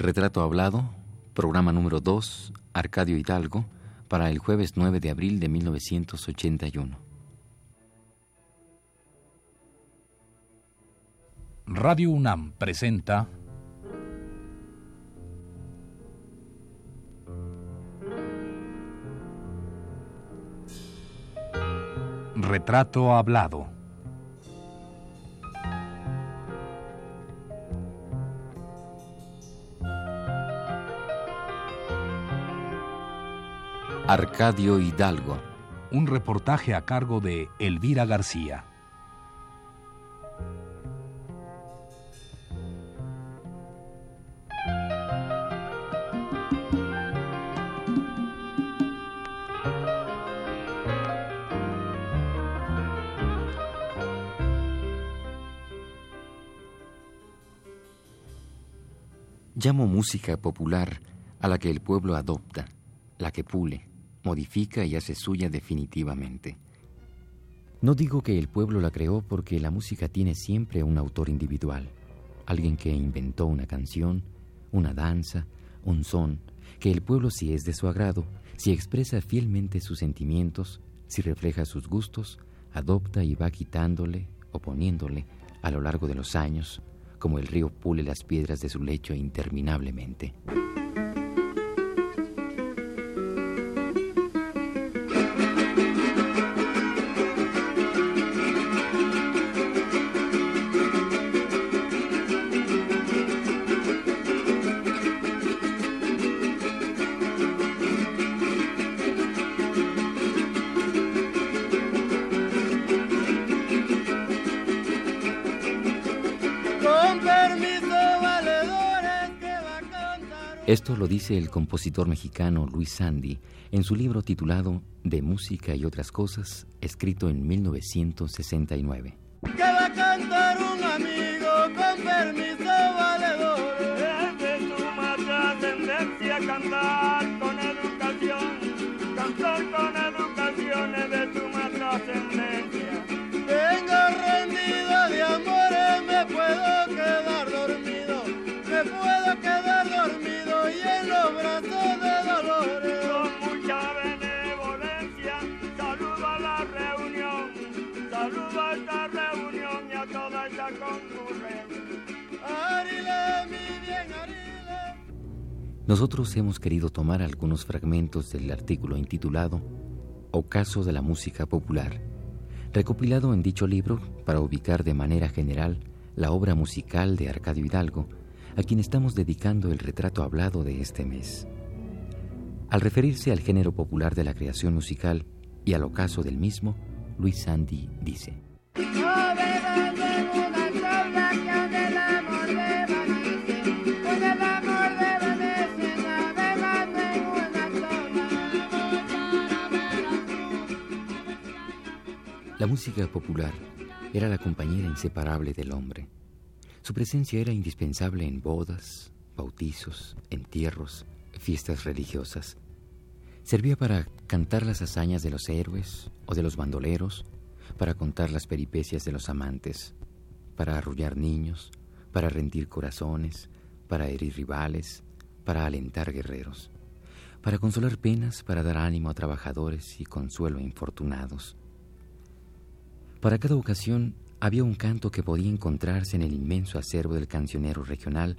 Retrato Hablado, programa número 2, Arcadio Hidalgo, para el jueves 9 de abril de 1981. Radio UNAM presenta Retrato Hablado. Arcadio Hidalgo. Un reportaje a cargo de Elvira García. Llamo música popular a la que el pueblo adopta, la que pule, modifica y hace suya definitivamente. No digo que el pueblo la creó porque la música tiene siempre un autor individual, alguien que inventó una canción, una danza, un son, que el pueblo si es de su agrado, si expresa fielmente sus sentimientos, si refleja sus gustos, adopta y va quitándole o poniéndole a lo largo de los años, como el río pule las piedras de su lecho interminablemente. Esto lo dice el compositor mexicano Luis Sandy en su libro titulado De música y otras cosas, escrito en 1969. ¿Qué va a cantar un amigo con permiso Nosotros hemos querido tomar algunos fragmentos del artículo intitulado Ocaso de la música popular, recopilado en dicho libro para ubicar de manera general la obra musical de Arcadio Hidalgo, a quien estamos dedicando el retrato hablado de este mes. Al referirse al género popular de la creación musical y al ocaso del mismo, Luis Sandy dice, La música popular era la compañera inseparable del hombre su presencia era indispensable en bodas, bautizos, entierros, fiestas religiosas. Servía para cantar las hazañas de los héroes o de los bandoleros, para contar las peripecias de los amantes, para arrullar niños, para rendir corazones, para herir rivales, para alentar guerreros, para consolar penas, para dar ánimo a trabajadores y consuelo a infortunados. Para cada ocasión había un canto que podía encontrarse en el inmenso acervo del cancionero regional,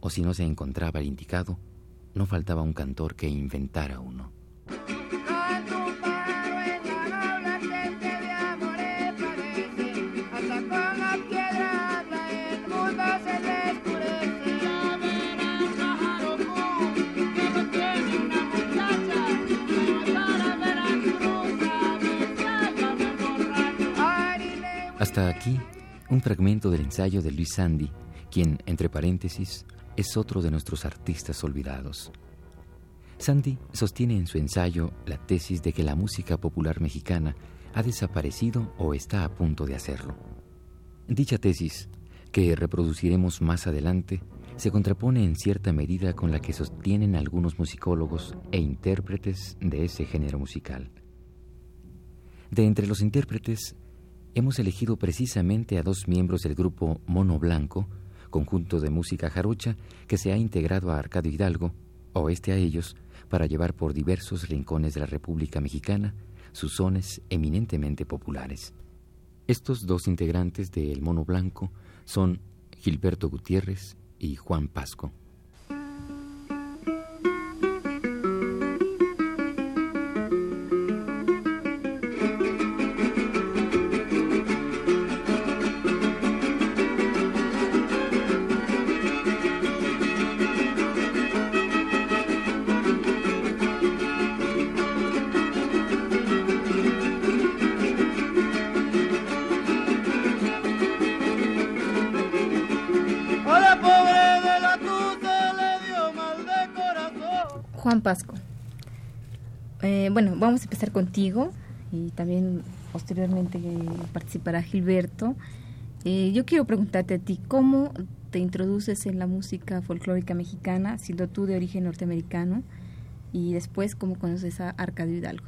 o si no se encontraba el indicado, no faltaba un cantor que inventara uno. Hasta aquí un fragmento del ensayo de Luis Sandy, quien, entre paréntesis, es otro de nuestros artistas olvidados. Sandy sostiene en su ensayo la tesis de que la música popular mexicana ha desaparecido o está a punto de hacerlo. Dicha tesis, que reproduciremos más adelante, se contrapone en cierta medida con la que sostienen algunos musicólogos e intérpretes de ese género musical. De entre los intérpretes hemos elegido precisamente a dos miembros del grupo Mono Blanco conjunto de música jarocha que se ha integrado a Arcadio Hidalgo, o este a ellos, para llevar por diversos rincones de la República Mexicana sus sones eminentemente populares. Estos dos integrantes de El Mono Blanco son Gilberto Gutiérrez y Juan Pasco. Juan Pasco. Eh, bueno, vamos a empezar contigo y también posteriormente participará Gilberto. Eh, yo quiero preguntarte a ti, ¿cómo te introduces en la música folclórica mexicana, siendo tú de origen norteamericano? Y después, ¿cómo conoces a Arcadio Hidalgo?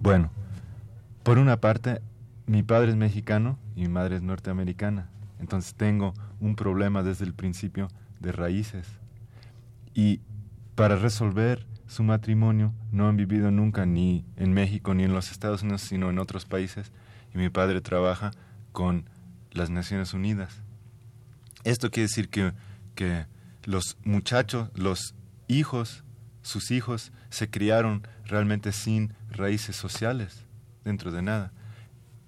Bueno, por una parte, mi padre es mexicano y mi madre es norteamericana. Entonces tengo un problema desde el principio de raíces. Y para resolver su matrimonio no han vivido nunca ni en México ni en los Estados Unidos, sino en otros países. Y mi padre trabaja con las Naciones Unidas. Esto quiere decir que, que los muchachos, los hijos, sus hijos, se criaron realmente sin raíces sociales, dentro de nada.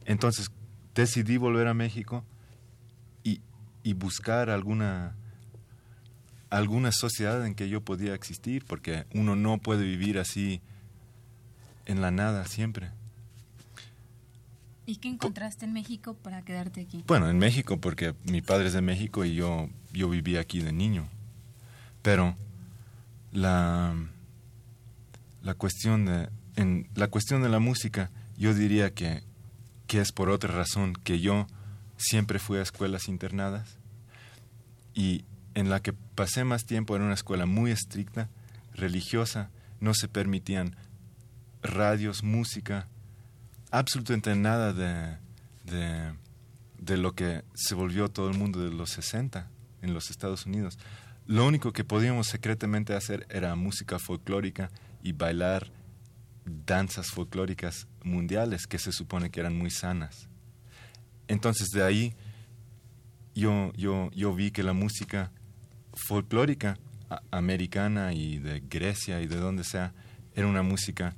Entonces decidí volver a México y, y buscar alguna alguna sociedad en que yo podía existir, porque uno no puede vivir así en la nada siempre. ¿Y qué encontraste en México para quedarte aquí? Bueno, en México, porque mi padre es de México y yo, yo viví aquí de niño. Pero la, la, cuestión de, en, la cuestión de la música, yo diría que, que es por otra razón que yo siempre fui a escuelas internadas y en la que pasé más tiempo en una escuela muy estricta, religiosa, no se permitían radios, música, absolutamente nada de, de, de, lo que se volvió todo el mundo de los 60 en los Estados Unidos. Lo único que podíamos secretamente hacer era música folclórica y bailar danzas folclóricas mundiales que se supone que eran muy sanas. Entonces de ahí yo, yo, yo vi que la música folclórica americana y de Grecia y de donde sea, era una música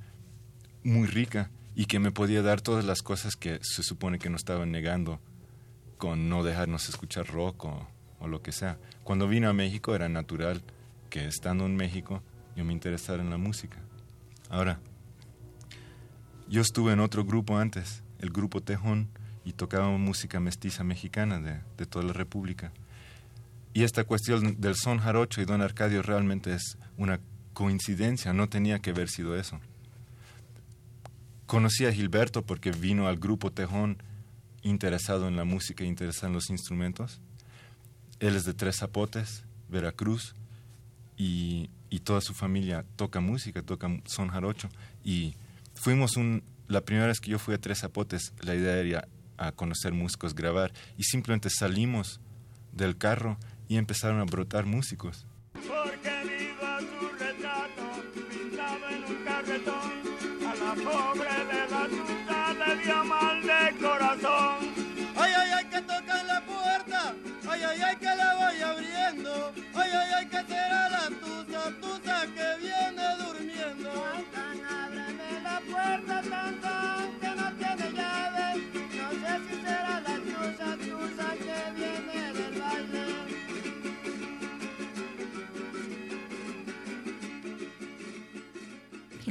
muy rica y que me podía dar todas las cosas que se supone que nos estaban negando con no dejarnos escuchar rock o, o lo que sea. Cuando vino a México era natural que estando en México yo me interesara en la música. Ahora, yo estuve en otro grupo antes, el grupo Tejón, y tocaba música mestiza mexicana de, de toda la República. Y esta cuestión del son jarocho y don Arcadio realmente es una coincidencia, no tenía que haber sido eso. Conocí a Gilberto porque vino al grupo Tejón interesado en la música, interesado en los instrumentos. Él es de Tres Zapotes, Veracruz, y, y toda su familia toca música, toca son jarocho. Y fuimos un, la primera vez que yo fui a Tres Zapotes, la idea era a conocer músicos, grabar, y simplemente salimos del carro y empezaron a brotar músicos.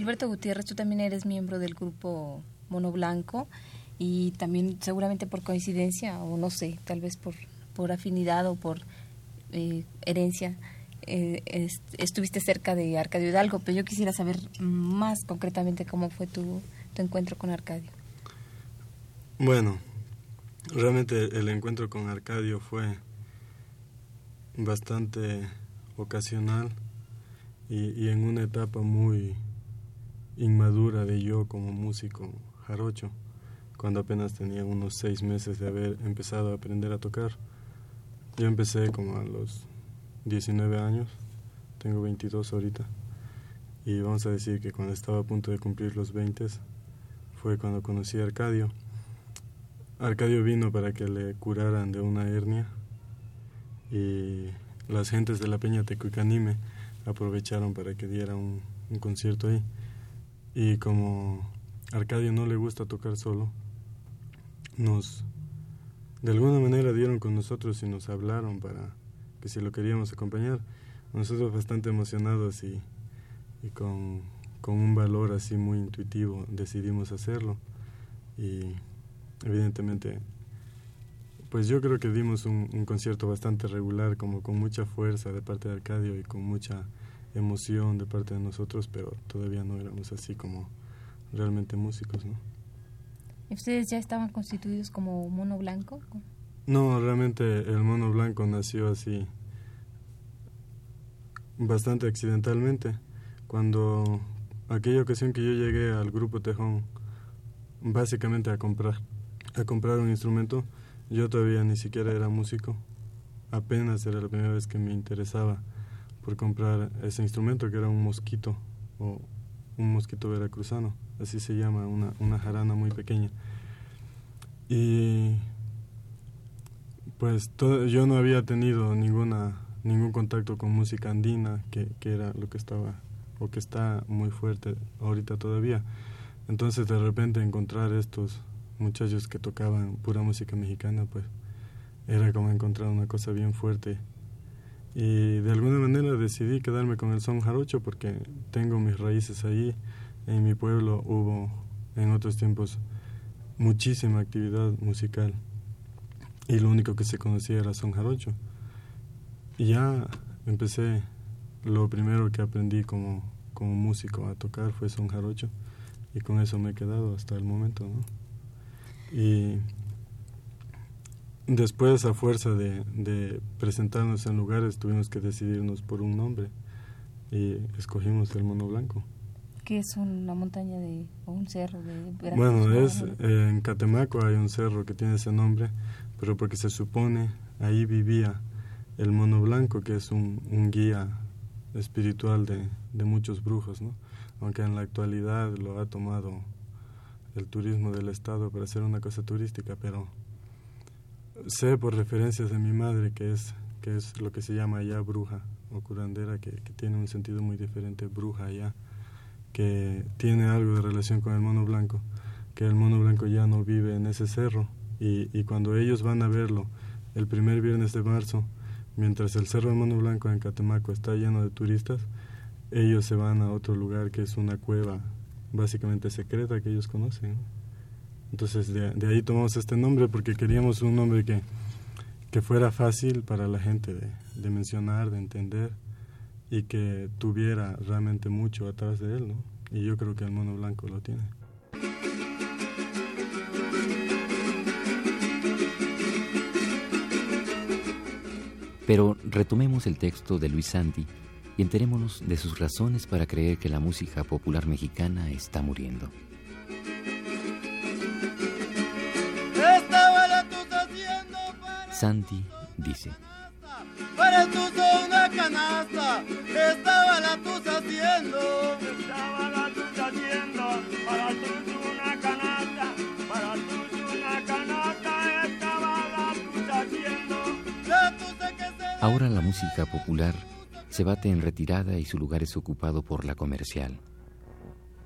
Gilberto Gutiérrez, tú también eres miembro del grupo Mono Blanco y también seguramente por coincidencia o no sé, tal vez por, por afinidad o por eh, herencia, eh, est estuviste cerca de Arcadio Hidalgo, pero yo quisiera saber más concretamente cómo fue tu, tu encuentro con Arcadio. Bueno, realmente el encuentro con Arcadio fue bastante ocasional y en una etapa muy inmadura de yo como músico jarocho. cuando apenas tenía unos seis meses de haber empezado a aprender a tocar. Yo empecé como a los 19 años, tengo 22 ahorita, y vamos a decir que cuando estaba a punto de cumplir los 20 fue cuando conocí a Arcadio. Arcadio vino para que le curaran de una hernia y las gentes de la Peña Tecuicanime aprovecharon para que diera un, un concierto ahí. Y como Arcadio no le gusta tocar solo, nos de alguna manera dieron con nosotros y nos hablaron para que si lo queríamos acompañar. Nosotros bastante emocionados y, y con, con un valor así muy intuitivo decidimos hacerlo. Y evidentemente, pues yo creo que dimos un, un concierto bastante regular, como con mucha fuerza de parte de Arcadio y con mucha emoción de parte de nosotros, pero todavía no éramos así como realmente músicos, ¿no? ¿Ustedes ya estaban constituidos como mono blanco? No, realmente el mono blanco nació así bastante accidentalmente. Cuando aquella ocasión que yo llegué al grupo Tejón, básicamente a comprar, a comprar un instrumento, yo todavía ni siquiera era músico. Apenas era la primera vez que me interesaba por comprar ese instrumento que era un mosquito o un mosquito veracruzano, así se llama, una, una jarana muy pequeña. Y pues todo, yo no había tenido ninguna ningún contacto con música andina, que, que era lo que estaba o que está muy fuerte ahorita todavía. Entonces de repente encontrar estos muchachos que tocaban pura música mexicana, pues era como encontrar una cosa bien fuerte. Y de alguna manera decidí quedarme con el son jarocho porque tengo mis raíces ahí. En mi pueblo hubo en otros tiempos muchísima actividad musical y lo único que se conocía era son jarocho. Y ya empecé, lo primero que aprendí como, como músico a tocar fue son jarocho y con eso me he quedado hasta el momento. ¿no? Y después a fuerza de, de presentarnos en lugares tuvimos que decidirnos por un nombre y escogimos el mono blanco. ¿Qué es una montaña de, o un cerro de Veracruz? Bueno, es, eh, en Catemaco hay un cerro que tiene ese nombre, pero porque se supone ahí vivía el mono blanco, que es un, un guía espiritual de, de, muchos brujos, ¿no? aunque en la actualidad lo ha tomado el turismo del Estado para hacer una cosa turística, pero sé por referencias de mi madre que es, que es lo que se llama allá bruja o curandera, que, tiene un sentido muy diferente, bruja allá que tiene algo de relación con el mono blanco, que el mono blanco ya no vive en ese cerro y, y cuando ellos van a verlo el primer viernes de marzo, mientras el cerro de mono blanco en Catemaco está lleno de turistas, ellos se van a otro lugar que es una cueva básicamente secreta que ellos conocen. Entonces de, ahí tomamos este nombre porque queríamos un nombre que, que fuera fácil para la gente de, de mencionar, de entender y que tuviera realmente mucho atrás de él, ¿no? Y yo creo que el mono blanco lo tiene. Pero retomemos el texto de Luis Santi y enterémonos de sus razones para creer que la música popular mexicana está muriendo. Santi dice, para el tuzo una canasta, estaba la tusa haciendo. Estaba la tusa haciendo, para el tuzo una canasta, para el tuzo una canasta, estaba la tusa haciendo. La tusa que se ahora la música popular se bate en retirada y su lugar es ocupado por la comercial.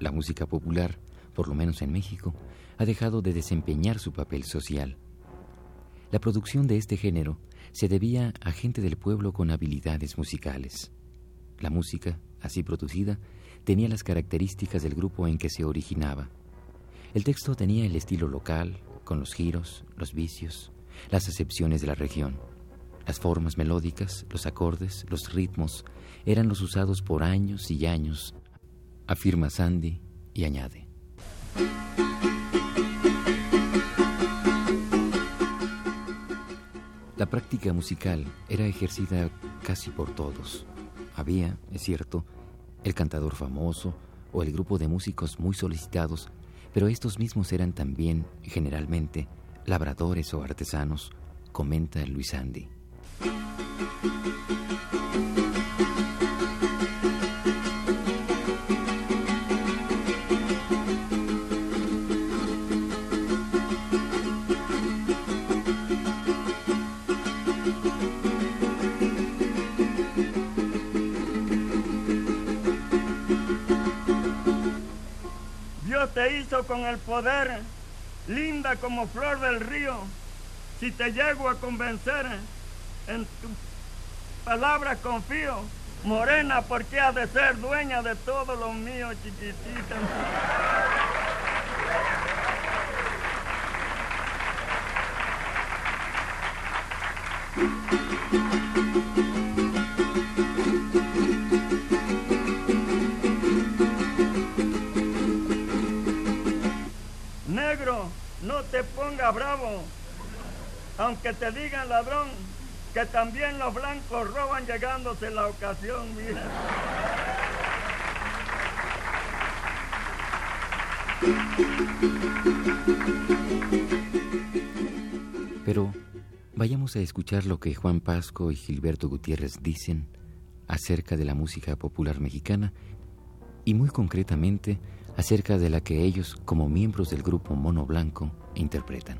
La música popular, por lo menos en México, ha dejado de desempeñar su papel social. La producción de este género se debía a gente del pueblo con habilidades musicales. La música, así producida, tenía las características del grupo en que se originaba. El texto tenía el estilo local, con los giros, los vicios, las acepciones de la región. Las formas melódicas, los acordes, los ritmos eran los usados por años y años, afirma Sandy y añade. La práctica musical era ejercida casi por todos. Había, es cierto, el cantador famoso o el grupo de músicos muy solicitados, pero estos mismos eran también, generalmente, labradores o artesanos, comenta Luis Andy. Con el poder, linda como flor del río, si te llego a convencer, en tu palabra confío, morena porque ha de ser dueña de todo lo mío, chiquitita. Bravo, aunque te digan ladrón, que también los blancos roban llegándose la ocasión, mira. Pero vayamos a escuchar lo que Juan Pasco y Gilberto Gutiérrez dicen acerca de la música popular mexicana y muy concretamente acerca de la que ellos, como miembros del grupo Mono Blanco, interpretan.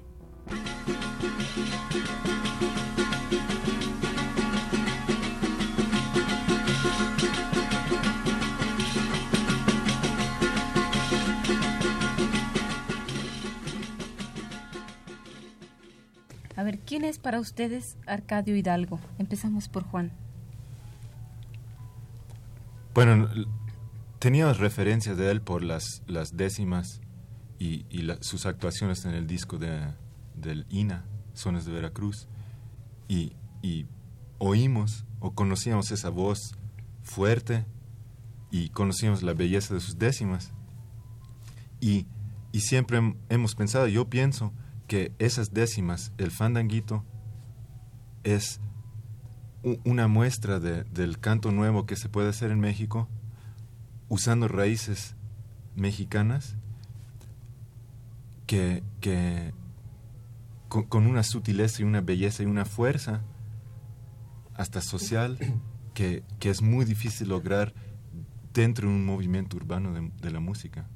A ver, ¿quién es para ustedes Arcadio Hidalgo? Empezamos por Juan. Bueno, teníamos referencias de él por las, las décimas y, sus actuaciones en el disco de, del INA, Sones de Veracruz, y, oímos o conocíamos esa voz fuerte y conocíamos la belleza de sus décimas. Y, y siempre hemos pensado, yo pienso, que esas décimas, el fandanguito, es una muestra del canto nuevo que se puede hacer en México usando raíces mexicanas que, con, una sutileza y una belleza y una fuerza hasta social que, es muy difícil lograr dentro de un movimiento urbano de, la música.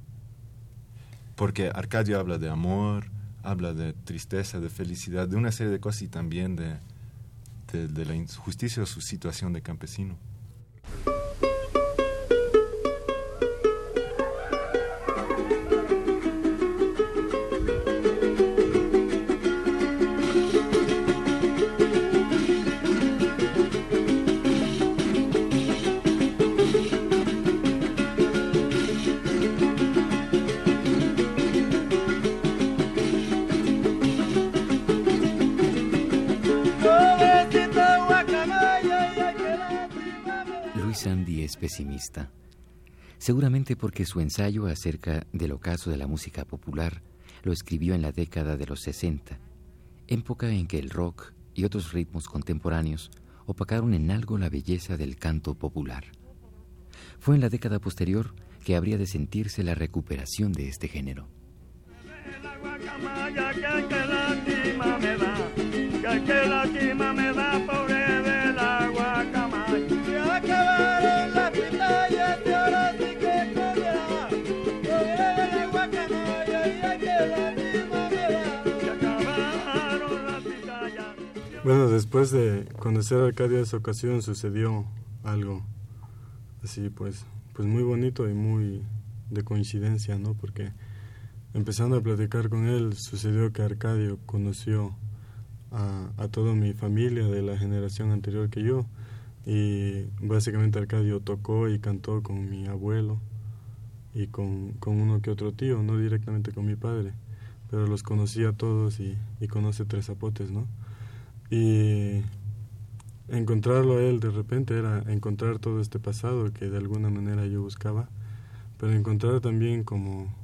Porque Arcadio habla de amor, habla de tristeza, de felicidad, de una serie de cosas y también de, de la injusticia o su situación de campesino. Pesimista, seguramente porque su ensayo acerca del ocaso de la música popular lo escribió en la década de los 60, época en que el rock y otros ritmos contemporáneos opacaron en algo la belleza del canto popular. Fue en la década posterior que habría de sentirse la recuperación de este género. Bueno, después de conocer a Arcadio esa ocasión sucedió algo así pues pues muy bonito y muy de coincidencia, ¿no? Porque empezando a platicar con él sucedió que Arcadio conoció a, toda mi familia de la generación anterior que yo y básicamente Arcadio tocó y cantó con mi abuelo y con, con uno que otro tío, no directamente con mi padre, pero los conocía a todos y, y conoce tres zapotes, ¿no? Y encontrarlo a él de repente era encontrar todo este pasado que de alguna manera yo buscaba, pero encontrar también como,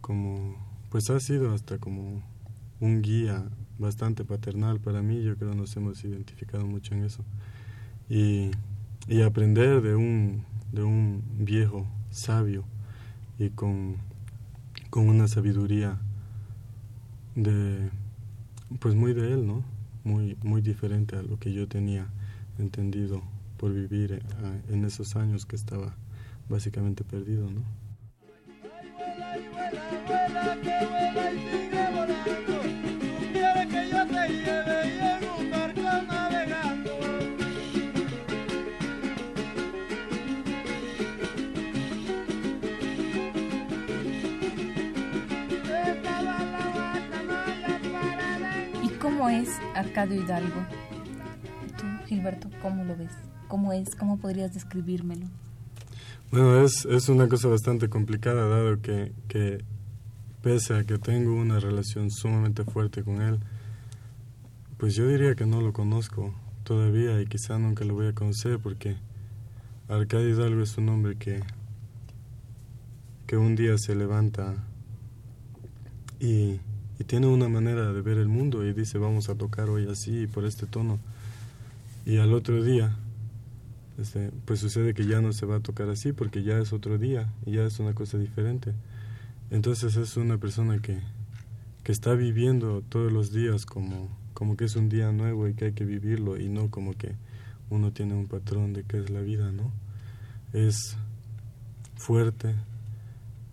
como, pues ha sido hasta como un guía bastante paternal para mí, yo creo nos hemos identificado mucho en eso. Y, y aprender de un, de un viejo sabio y con, con una sabiduría de pues muy de él, ¿no? Muy muy diferente a lo que yo tenía entendido por vivir eh, en esos años que estaba básicamente perdido, ¿no? Arcadio Hidalgo? Tú, Gilberto, ¿cómo lo ves? ¿Cómo es? ¿Cómo podrías describírmelo? Bueno, es, es una cosa bastante complicada, dado que, que pese a que tengo una relación sumamente fuerte con él, pues yo diría que no lo conozco todavía y quizá nunca lo voy a conocer porque Arcadio Hidalgo es un hombre que, que un día se levanta y y tiene una manera de ver el mundo y dice vamos a tocar hoy así por este tono y al otro día este, pues sucede que ya no se va a tocar así porque ya es otro día y ya es una cosa diferente. Entonces es una persona que, que está viviendo todos los días como, como que es un día nuevo y que hay que vivirlo y no como que uno tiene un patrón de qué es la vida no es fuerte.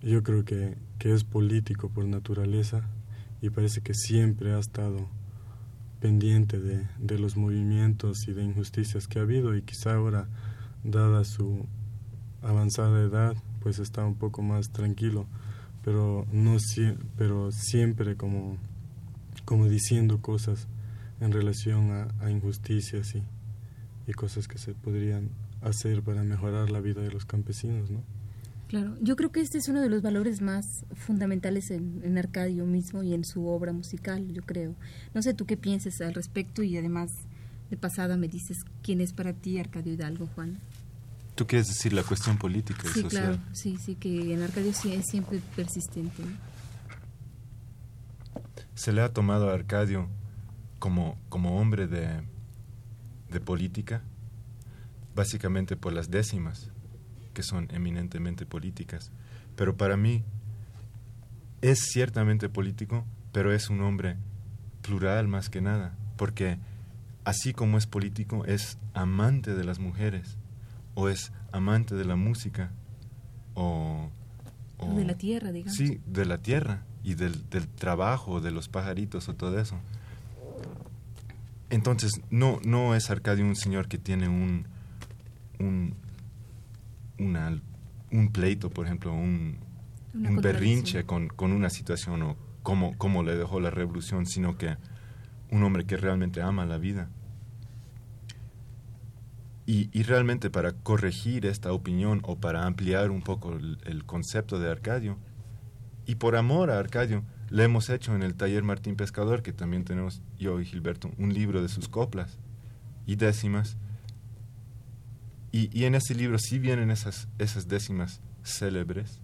Yo creo que, que es político por naturaleza y parece que siempre ha estado pendiente de, de, los movimientos y de injusticias que ha habido y quizá ahora, dada su avanzada edad, pues está un poco más tranquilo, pero, no, pero siempre como, como diciendo cosas en relación a, injusticias y, y cosas que se podrían hacer para mejorar la vida de los campesinos, ¿no? Claro, yo creo que este es uno de los valores más fundamentales en, Arcadio mismo y en su obra musical, yo creo. No sé tú qué piensas al respecto y además de pasada me dices quién es para ti Arcadio Hidalgo, Juan. ¿Tú quieres decir la cuestión política y sí, Claro, sí, sí, que en Arcadio sí es siempre persistente. Se le ha tomado a Arcadio como, como hombre de, de política, básicamente por las décimas que son eminentemente políticas. Pero para mí es ciertamente político, pero es un hombre plural más que nada, porque así como es político, es amante de las mujeres, o es amante de la música, o... de la tierra, digamos. Sí, de la tierra y del, del trabajo, de los pajaritos o todo eso. Entonces, no, no es Arcadio un señor que tiene un, un, una, un pleito, por ejemplo, un, un berrinche con, con, una situación o cómo, cómo le dejó la revolución, sino que un hombre que realmente ama la vida. Y, y, realmente para corregir esta opinión o para ampliar un poco el, el, concepto de Arcadio, y por amor a Arcadio, le hemos hecho en el taller Martín Pescador, que también tenemos yo y Gilberto, un libro de sus coplas y décimas, y, y, en ese libro sí vienen esas, esas décimas célebres,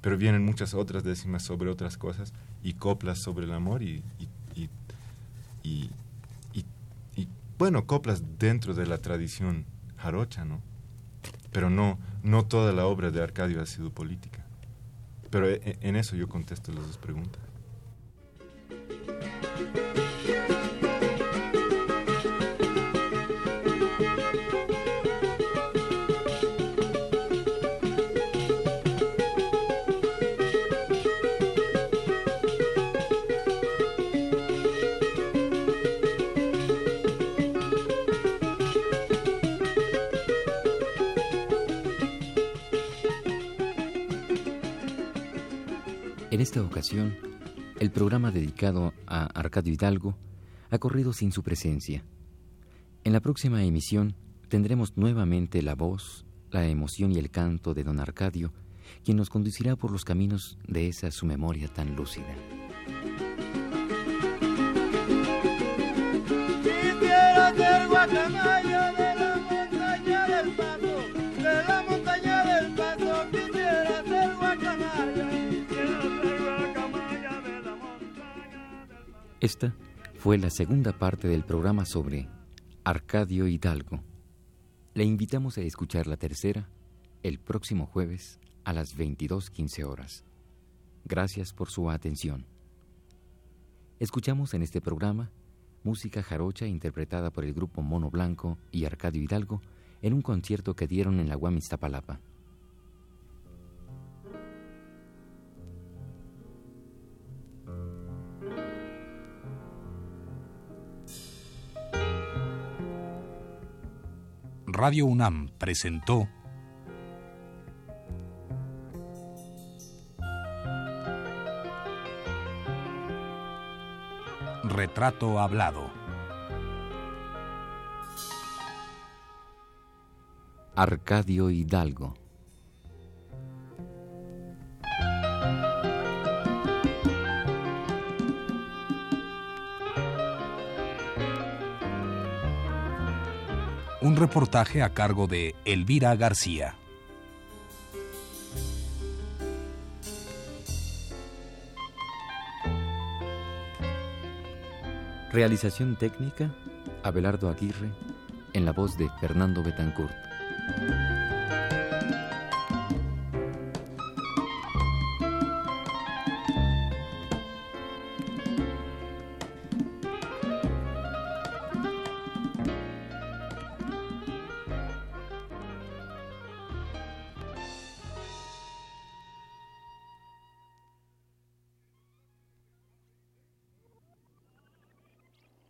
pero vienen muchas otras décimas sobre otras cosas y coplas sobre el amor y, y, y, y bueno, coplas dentro de la tradición jarocha, ¿no? Pero no, no toda la obra de Arcadio ha sido política. Pero e, en eso yo contesto las dos preguntas. En esta ocasión, el programa dedicado a Arcadio Hidalgo ha corrido sin su presencia. En la próxima emisión tendremos nuevamente la voz, la emoción y el canto de don Arcadio, quien nos conducirá por los caminos de esa su memoria tan lúcida. Esta fue la segunda parte del programa sobre Arcadio Hidalgo. Le invitamos a escuchar la tercera el próximo jueves a las 22.15 horas. Gracias por su atención. Escuchamos en este programa música jarocha interpretada por el grupo Mono Blanco y Arcadio Hidalgo en un concierto que dieron en la UAM Radio UNAM presentó Retrato Hablado. Arcadio Hidalgo. Un reportaje a cargo de Elvira García. Realización técnica, Abelardo Aguirre, en la voz de Fernando Betancourt.